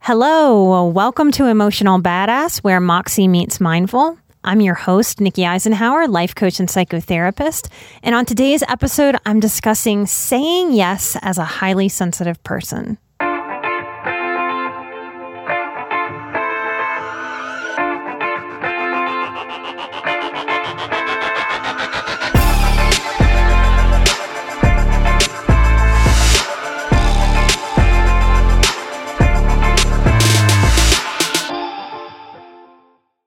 Hello, welcome to Emotional Badass, where Moxie meets mindful. I'm your host, Nikki Eisenhauer, life coach and psychotherapist. And on today's episode, I'm discussing saying yes as a highly sensitive person.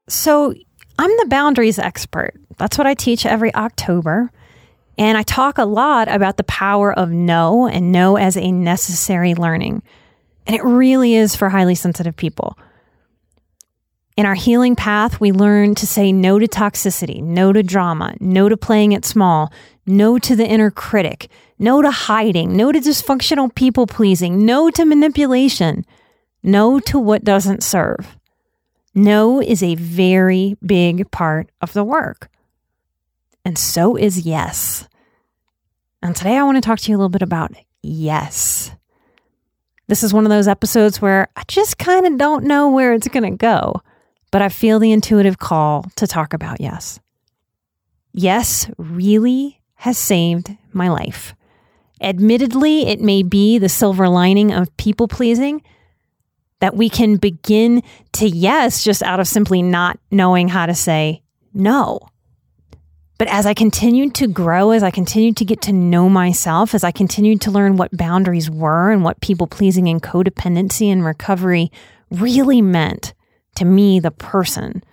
So, I'm the boundaries expert. That's what I teach every October. And I talk a lot about the power of no and no as a necessary learning. And it really is for highly sensitive people. In our healing path, we learn to say no to toxicity, no to drama, no to playing it small, no to the inner critic, no to hiding, no to dysfunctional people pleasing, no to manipulation, no to what doesn't serve. No is a very big part of the work. And so is yes. And today I want to talk to you a little bit about yes. This is one of those episodes where I just kind of don't know where it's going to go, but I feel the intuitive call to talk about yes. Yes really has saved my life. Admittedly, it may be the silver lining of people pleasing that we can begin to yes just out of simply not knowing how to say no. But as I continued to grow, as I continued to get to know myself, as I continued to learn what boundaries were and what people pleasing and codependency and recovery really meant to me, the person,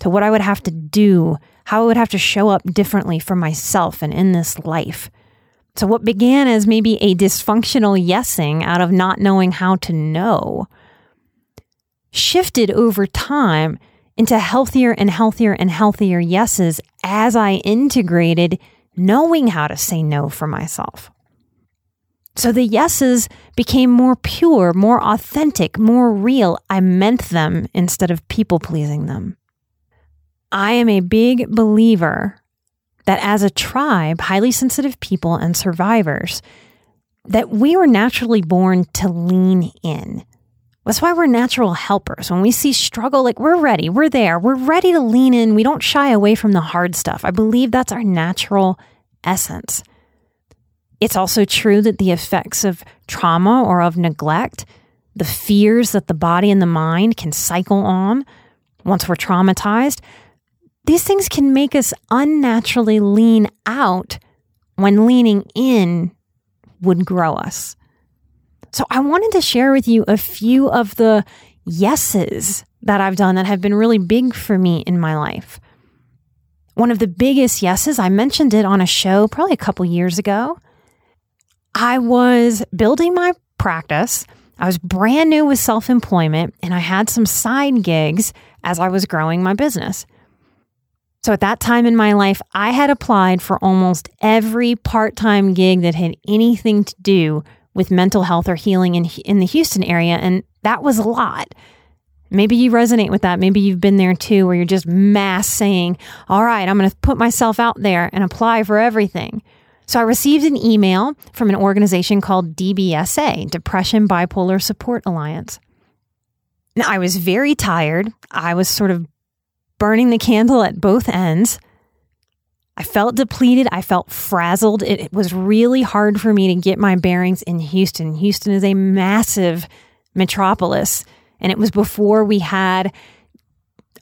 to what I would have to do, how I would have to show up differently for myself and in this life. So, what began as maybe a dysfunctional yesing out of not knowing how to know shifted over time into healthier and healthier and healthier yeses as I integrated knowing how to say no for myself. So the yeses became more pure, more authentic, more real. I meant them instead of people pleasing them. I am a big believer that as a tribe, highly sensitive people and survivors, that we were naturally born to lean in that's why we're natural helpers. When we see struggle, like we're ready, we're there, we're ready to lean in. We don't shy away from the hard stuff. I believe that's our natural essence. It's also true that the effects of trauma or of neglect, the fears that the body and the mind can cycle on once we're traumatized, these things can make us unnaturally lean out when leaning in would grow us. So I wanted to share with you a few of the yeses that I've done that have been really big for me in my life. One of the biggest yeses, I mentioned it on a show probably a couple years ago. I was building my practice. I was brand new with self employment and I had some side gigs as I was growing my business. So at that time in my life, I had applied for almost every part time gig that had anything to do with mental health or healing in, in the Houston area. And that was a lot. Maybe you resonate with that. Maybe you've been there too, where you're just mass saying, All right, I'm going to put myself out there and apply for everything. So I received an email from an organization called DBSA, Depression Bipolar Support Alliance. Now, I was very tired. I was sort of burning the candle at both ends. I felt depleted. I felt frazzled. It, it was really hard for me to get my bearings in Houston. Houston is a massive metropolis. And it was before we had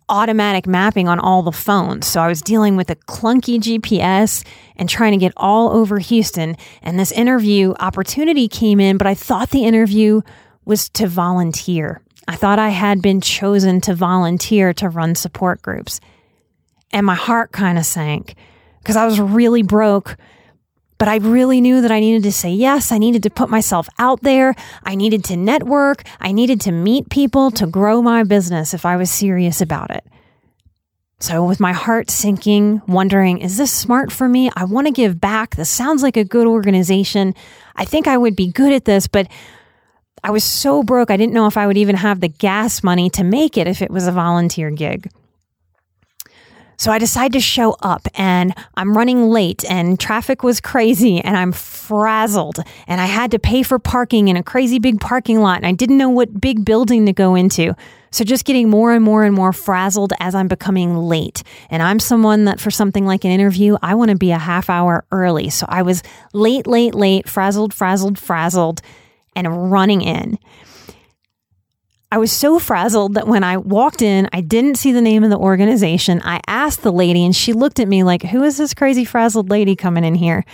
automatic mapping on all the phones. So I was dealing with a clunky GPS and trying to get all over Houston. And this interview opportunity came in, but I thought the interview was to volunteer. I thought I had been chosen to volunteer to run support groups. And my heart kind of sank because I was really broke. But I really knew that I needed to say yes. I needed to put myself out there. I needed to network. I needed to meet people to grow my business if I was serious about it. So, with my heart sinking, wondering, is this smart for me? I want to give back. This sounds like a good organization. I think I would be good at this, but I was so broke, I didn't know if I would even have the gas money to make it if it was a volunteer gig. So I decided to show up and I'm running late and traffic was crazy and I'm frazzled and I had to pay for parking in a crazy big parking lot and I didn't know what big building to go into. So just getting more and more and more frazzled as I'm becoming late. And I'm someone that for something like an interview, I want to be a half hour early. So I was late, late, late, frazzled, frazzled, frazzled and running in. I was so frazzled that when I walked in, I didn't see the name of the organization. I asked the lady, and she looked at me like, Who is this crazy frazzled lady coming in here?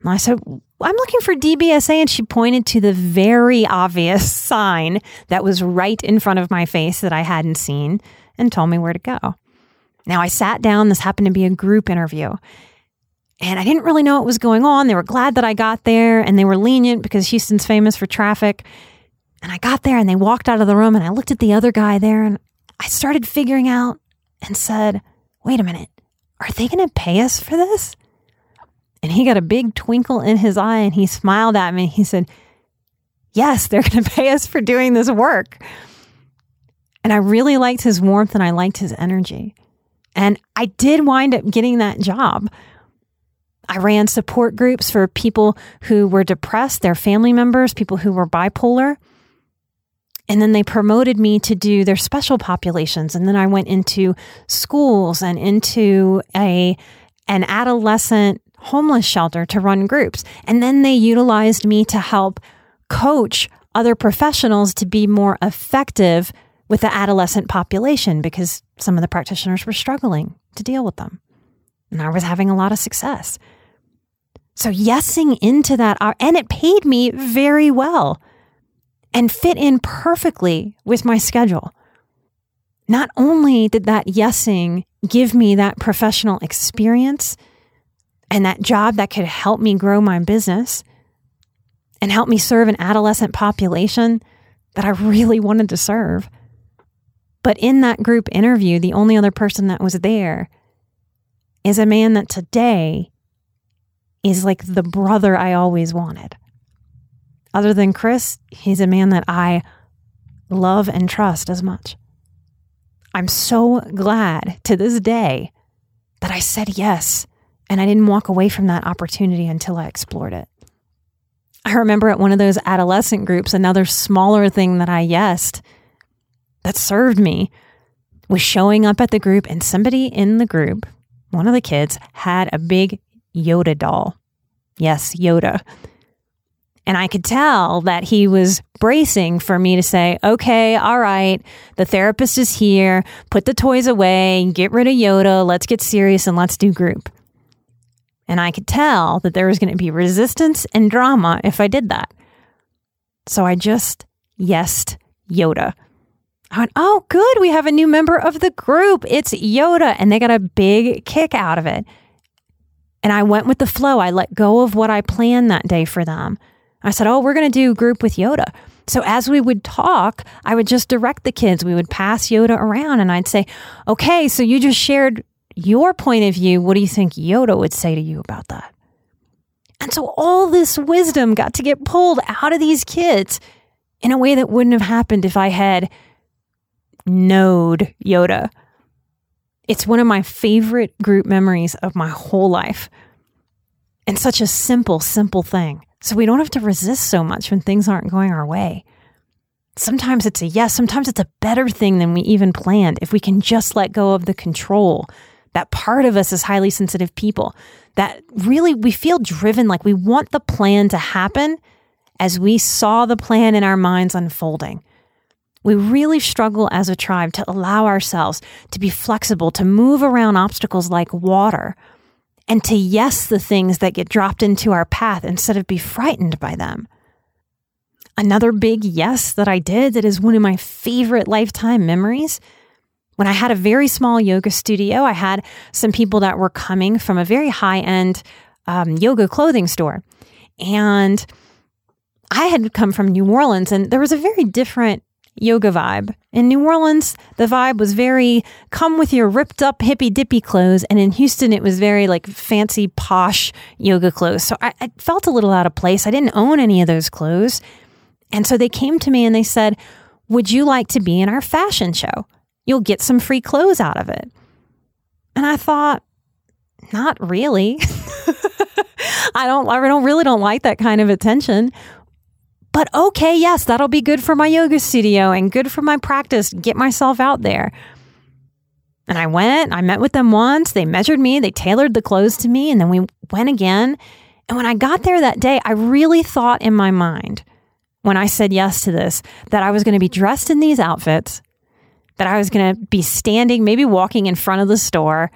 And I said, I'm looking for DBSA. And she pointed to the very obvious sign that was right in front of my face that I hadn't seen and told me where to go. Now I sat down. This happened to be a group interview. And I didn't really know what was going on. They were glad that I got there and they were lenient because Houston's famous for traffic. And I got there and they walked out of the room and I looked at the other guy there and I started figuring out and said, wait a minute, are they going to pay us for this? And he got a big twinkle in his eye and he smiled at me. He said, yes, they're going to pay us for doing this work. And I really liked his warmth and I liked his energy. And I did wind up getting that job. I ran support groups for people who were depressed, their family members, people who were bipolar. And then they promoted me to do their special populations. And then I went into schools and into a an adolescent homeless shelter to run groups. And then they utilized me to help coach other professionals to be more effective with the adolescent population because some of the practitioners were struggling to deal with them. And I was having a lot of success. So, yesing into that, uh, and it paid me very well and fit in perfectly with my schedule. Not only did that yesing give me that professional experience and that job that could help me grow my business and help me serve an adolescent population that I really wanted to serve. But in that group interview, the only other person that was there is a man that today is like the brother I always wanted. Other than Chris, he's a man that I love and trust as much. I'm so glad to this day that I said yes and I didn't walk away from that opportunity until I explored it. I remember at one of those adolescent groups, another smaller thing that I yesed that served me was showing up at the group, and somebody in the group, one of the kids, had a big Yoda doll. Yes, Yoda. And I could tell that he was bracing for me to say, okay, all right, the therapist is here. Put the toys away, get rid of Yoda. Let's get serious and let's do group. And I could tell that there was going to be resistance and drama if I did that. So I just yesed Yoda. I went, oh, good. We have a new member of the group. It's Yoda. And they got a big kick out of it. And I went with the flow. I let go of what I planned that day for them. I said, Oh, we're going to do group with Yoda. So as we would talk, I would just direct the kids. We would pass Yoda around and I'd say, Okay, so you just shared your point of view. What do you think Yoda would say to you about that? And so all this wisdom got to get pulled out of these kids in a way that wouldn't have happened if I had knowed Yoda. It's one of my favorite group memories of my whole life. And such a simple, simple thing. So we don't have to resist so much when things aren't going our way. Sometimes it's a yes, sometimes it's a better thing than we even planned if we can just let go of the control that part of us as highly sensitive people that really we feel driven like we want the plan to happen as we saw the plan in our minds unfolding. We really struggle as a tribe to allow ourselves to be flexible, to move around obstacles like water, and to yes the things that get dropped into our path instead of be frightened by them. Another big yes that I did that is one of my favorite lifetime memories. When I had a very small yoga studio, I had some people that were coming from a very high end um, yoga clothing store. And I had come from New Orleans, and there was a very different yoga vibe. In New Orleans, the vibe was very come with your ripped up hippy dippy clothes. And in Houston, it was very like fancy, posh yoga clothes. So I, I, felt a little out of place. I didn't own any of those clothes. And so they came to me and they said, Would you like to be in our fashion show? You'll get some free clothes out of it. And I thought, Not really. I don't, I don't really don't like that kind of attention. But okay, yes, that'll be good for my yoga studio and good for my practice, get myself out there. And I went, I met with them once, they measured me, they tailored the clothes to me, and then we went again. And when I got there that day, I really thought in my mind, when I said yes to this that I was going to be dressed in these outfits, that I was going to be standing, maybe walking in front of the store,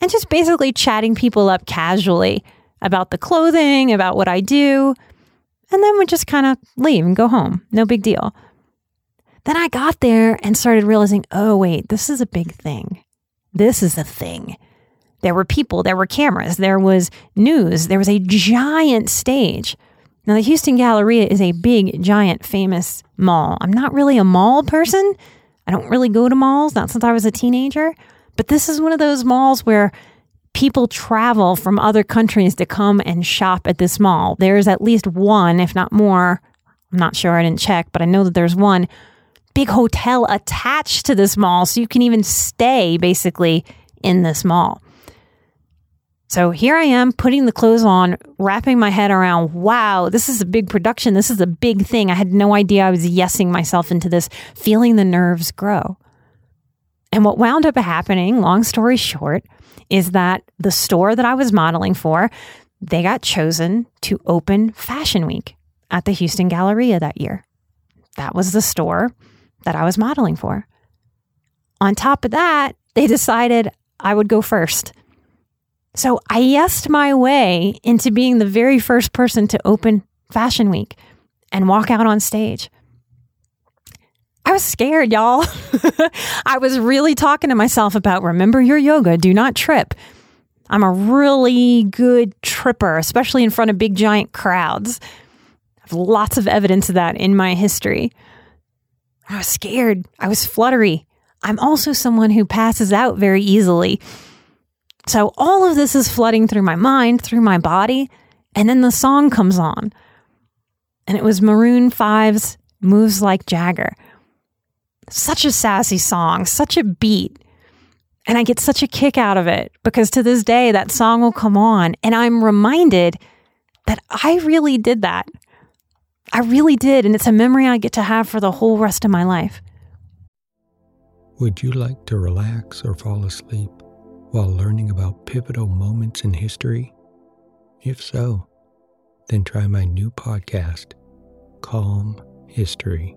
and just basically chatting people up casually about the clothing, about what I do, and then would just kind of leave and go home. No big deal. Then I got there and started realizing oh, wait, this is a big thing. This is a thing. There were people, there were cameras, there was news, there was a giant stage. Now, the Houston Galleria is a big, giant, famous mall. I'm not really a mall person. I don't really go to malls, not since I was a teenager. But this is one of those malls where people travel from other countries to come and shop at this mall. There's at least one, if not more. I'm not sure, I didn't check, but I know that there's one big hotel attached to this mall. So you can even stay basically in this mall. So here I am putting the clothes on, wrapping my head around, wow, this is a big production. This is a big thing. I had no idea I was yesing myself into this, feeling the nerves grow. And what wound up happening, long story short, is that the store that I was modeling for, they got chosen to open Fashion Week at the Houston Galleria that year. That was the store that I was modeling for. On top of that, they decided I would go first. So I yesed my way into being the very first person to open Fashion Week and walk out on stage. I was scared, y'all. I was really talking to myself about remember your yoga, do not trip. I'm a really good tripper, especially in front of big giant crowds. I have lots of evidence of that in my history. I was scared. I was fluttery. I'm also someone who passes out very easily. So all of this is flooding through my mind, through my body, and then the song comes on. And it was Maroon 5's Moves Like Jagger. Such a sassy song, such a beat. And I get such a kick out of it because to this day, that song will come on, and I'm reminded that I really did that. I really did. And it's a memory I get to have for the whole rest of my life. Would you like to relax or fall asleep? while learning about pivotal moments in history? If so, then try my new podcast, Calm History.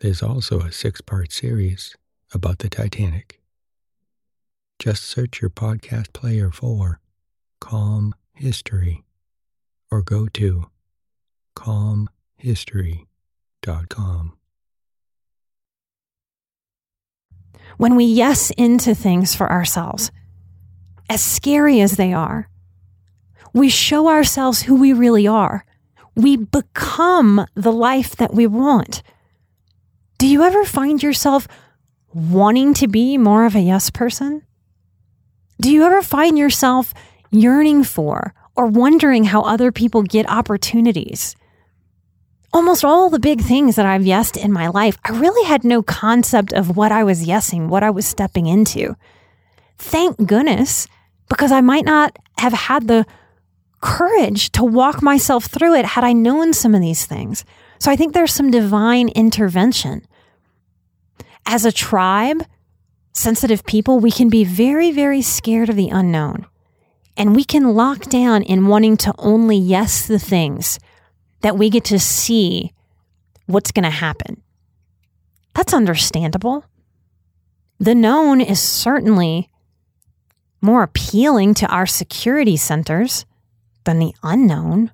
There's also a six part series about the Titanic. Just search your podcast player for Calm History or go to calmhistory.com. When we yes into things for ourselves, as scary as they are. We show ourselves who we really are. We become the life that we want. Do you ever find yourself wanting to be more of a yes person? Do you ever find yourself yearning for or wondering how other people get opportunities? Almost all the big things that I've yesed in my life, I really had no concept of what I was yesing, what I was stepping into. Thank goodness, because I might not have had the courage to walk myself through it had I known some of these things. So I think there's some divine intervention. As a tribe, sensitive people, we can be very, very scared of the unknown. And we can lock down in wanting to only yes the things that we get to see what's going to happen. That's understandable. The known is certainly more appealing to our security centers than the unknown.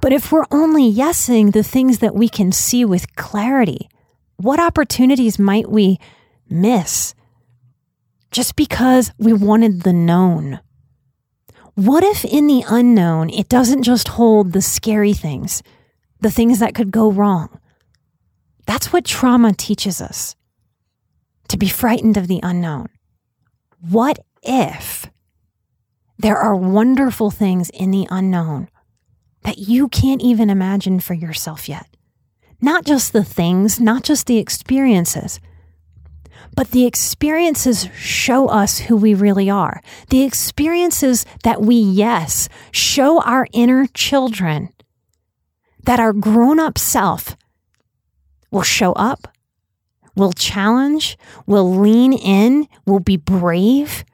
But if we're only yesing the things that we can see with clarity, what opportunities might we miss just because we wanted the known? What if in the unknown it doesn't just hold the scary things, the things that could go wrong? That's what trauma teaches us to be frightened of the unknown. What if there are wonderful things in the unknown that you can't even imagine for yourself yet? Not just the things, not just the experiences, but the experiences show us who we really are. The experiences that we, yes, show our inner children that our grown up self will show up, will challenge, will lean in, will be brave,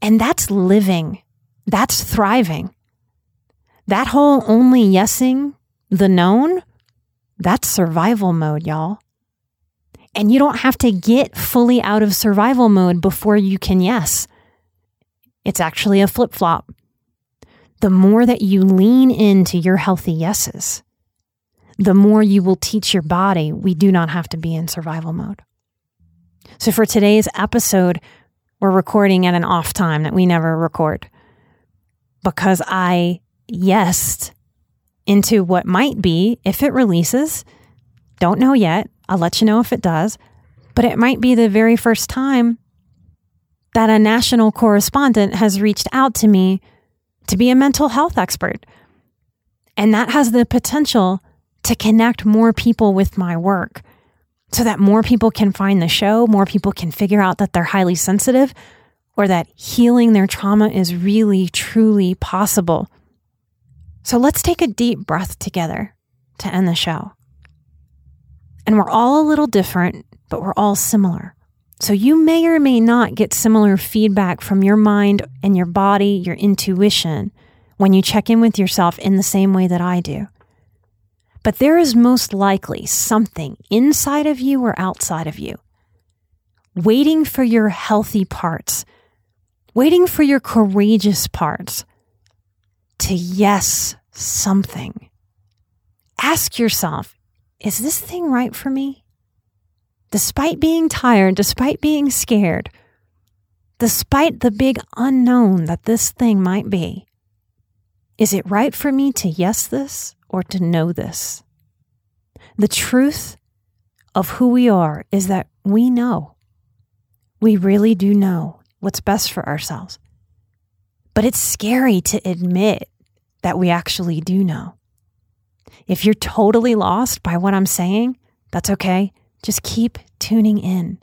and that's living. That's thriving. That whole only yesing the known, that's survival mode, y'all. And you don't have to get fully out of survival mode before you can yes. It's actually a flip flop. The more that you lean into your healthy yeses, the more you will teach your body we do not have to be in survival mode. So, for today's episode, we're recording at an off time that we never record because I yesed into what might be, if it releases, don't know yet. I'll let you know if it does, but it might be the very first time that a national correspondent has reached out to me to be a mental health expert. And that has the potential to connect more people with my work so that more people can find the show, more people can figure out that they're highly sensitive or that healing their trauma is really, truly possible. So let's take a deep breath together to end the show. And we're all a little different, but we're all similar. So you may or may not get similar feedback from your mind and your body, your intuition, when you check in with yourself in the same way that I do. But there is most likely something inside of you or outside of you waiting for your healthy parts, waiting for your courageous parts to yes something. Ask yourself, is this thing right for me? Despite being tired, despite being scared, despite the big unknown that this thing might be, is it right for me to yes this? or to know this. The truth of who we are is that we know. We really do know what's best for ourselves. But it's scary to admit that we actually do know. If you're totally lost by what I'm saying, that's okay. Just keep tuning in.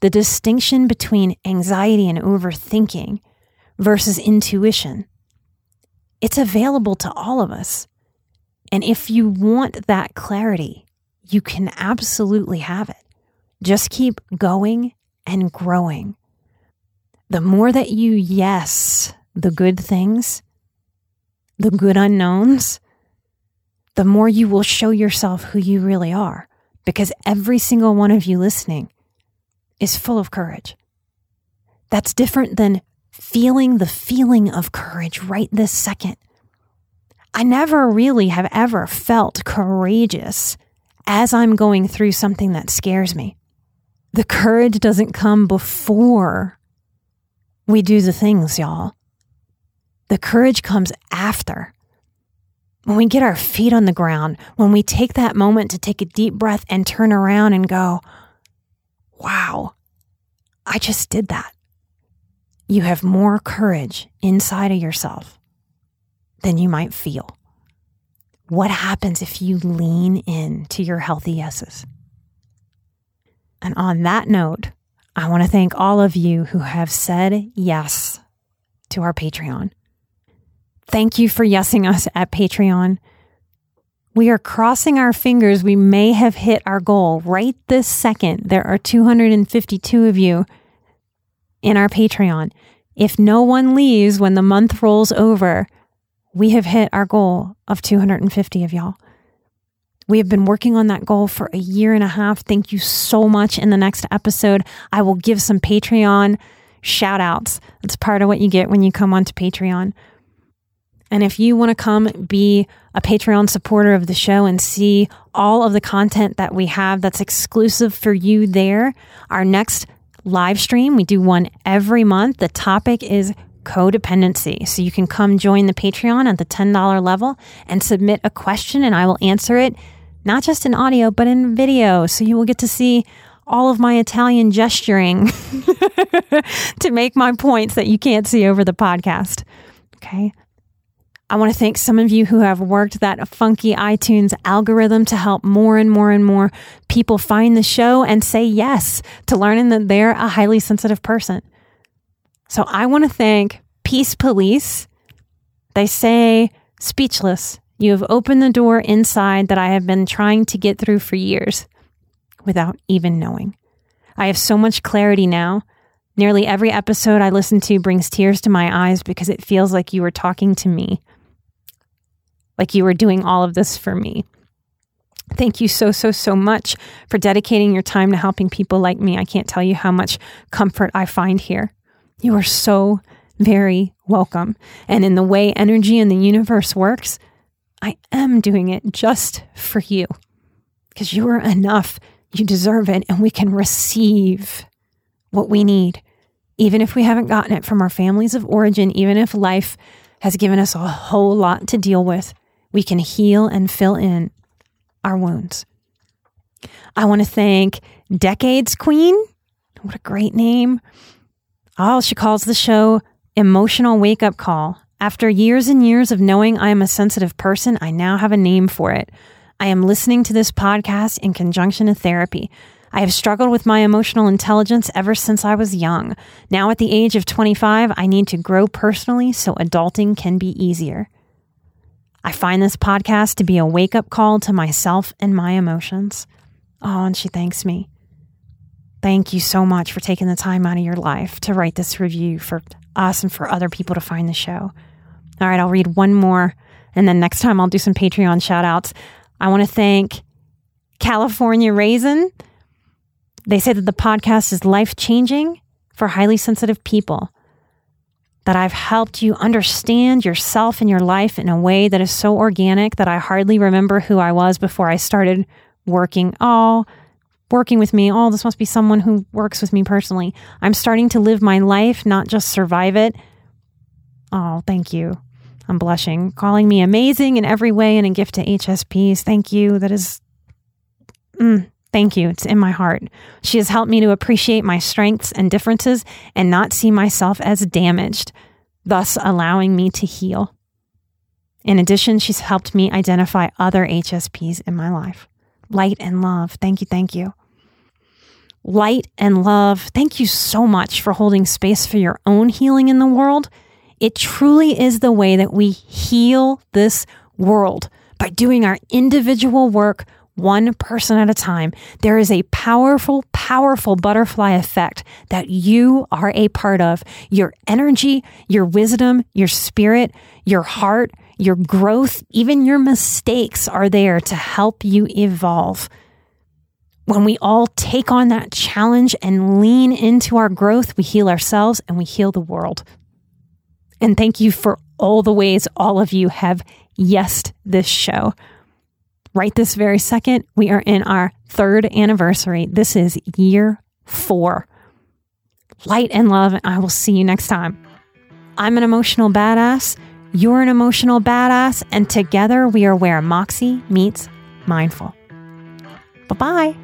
The distinction between anxiety and overthinking versus intuition, it's available to all of us. And if you want that clarity, you can absolutely have it. Just keep going and growing. The more that you yes the good things, the good unknowns, the more you will show yourself who you really are. Because every single one of you listening is full of courage. That's different than feeling the feeling of courage right this second. I never really have ever felt courageous as I'm going through something that scares me. The courage doesn't come before we do the things, y'all. The courage comes after. When we get our feet on the ground, when we take that moment to take a deep breath and turn around and go, wow, I just did that. you have more courage inside of yourself than you might feel. What happens if you lean in to your healthy yeses? And on that note, I want to thank all of you who have said yes to our Patreon. Thank you for yesing us at Patreon. We are crossing our fingers. We may have hit our goal right this second. There are 252 of you in our Patreon. If no one leaves when the month rolls over, we have hit our goal of 250 of y'all. We have been working on that goal for a year and a half. Thank you so much. In the next episode, I will give some Patreon shout outs. That's part of what you get when you come onto Patreon. And if you want to come be a Patreon supporter of the show and see all of the content that we have that's exclusive for you there, our next live stream, we do one every month. The topic is codependency. So you can come join the Patreon at the $10 level and submit a question, and I will answer it not just in audio, but in video. So you will get to see all of my Italian gesturing to make my points that you can't see over the podcast. Okay. I want to thank some of you who have worked that funky iTunes algorithm to help more and more and more people find the show and say yes to learning that they're a highly sensitive person. So I want to thank Peace Police. They say speechless you have opened the door inside that I have been trying to get through for years without even knowing. I have so much clarity now. Nearly every episode I listen to brings tears to my eyes because it feels like you are talking to me, like you were doing all of this for me. Thank you so, so, so much for dedicating your time to helping people like me. I can't tell you how much comfort I find here. You are so very welcome. And in the way energy in the universe works, I am doing it just for you because you are enough. You deserve it, and we can receive what we need, even if we haven't gotten it from our families of origin, even if life has given us a whole lot to deal with. We can heal and fill in our wounds. I want to thank Decades Queen. What a great name. Oh, she calls the show Emotional Wake Up Call. After years and years of knowing I am a sensitive person, I now have a name for it. I am listening to this podcast in conjunction with therapy. I have struggled with my emotional intelligence ever since I was young. Now, at the age of 25, I need to grow personally so adulting can be easier. I find this podcast to be a wake up call to myself and my emotions. Oh, and she thanks me. Thank you so much for taking the time out of your life to write this review for us and for other people to find the show. All right, I'll read one more. And then next time I'll do some Patreon shout outs. I want to thank California Raisin. They say that the podcast is life changing for highly sensitive people. That I've helped you understand yourself and your life in a way that is so organic that I hardly remember who I was before I started working. Oh, working with me. Oh, this must be someone who works with me personally. I'm starting to live my life, not just survive it. Oh, thank you. I'm blushing. Calling me amazing in every way and a gift to HSPs. Thank you. That is, mm, thank you. It's in my heart. She has helped me to appreciate my strengths and differences and not see myself as damaged, thus allowing me to heal. In addition, she's helped me identify other HSPs in my life. Light and love. Thank you. Thank you. Light and love. Thank you so much for holding space for your own healing in the world it truly is the way that we heal this world by doing our individual work one person at a time. There is a powerful, powerful butterfly effect that you are a part of. Your energy, your wisdom, your spirit, your heart, your growth, even your mistakes are there to help you evolve. When we all take on that challenge and lean into our growth, we heal ourselves and we heal the world. And thank you for all the ways all of you have yesed this show. Right this very second, we are in our third anniversary. This is year four. Light and love, and I will see you next time. I'm an emotional badass. You're an emotional badass. And together we are where Moxie meets mindful. Bye bye.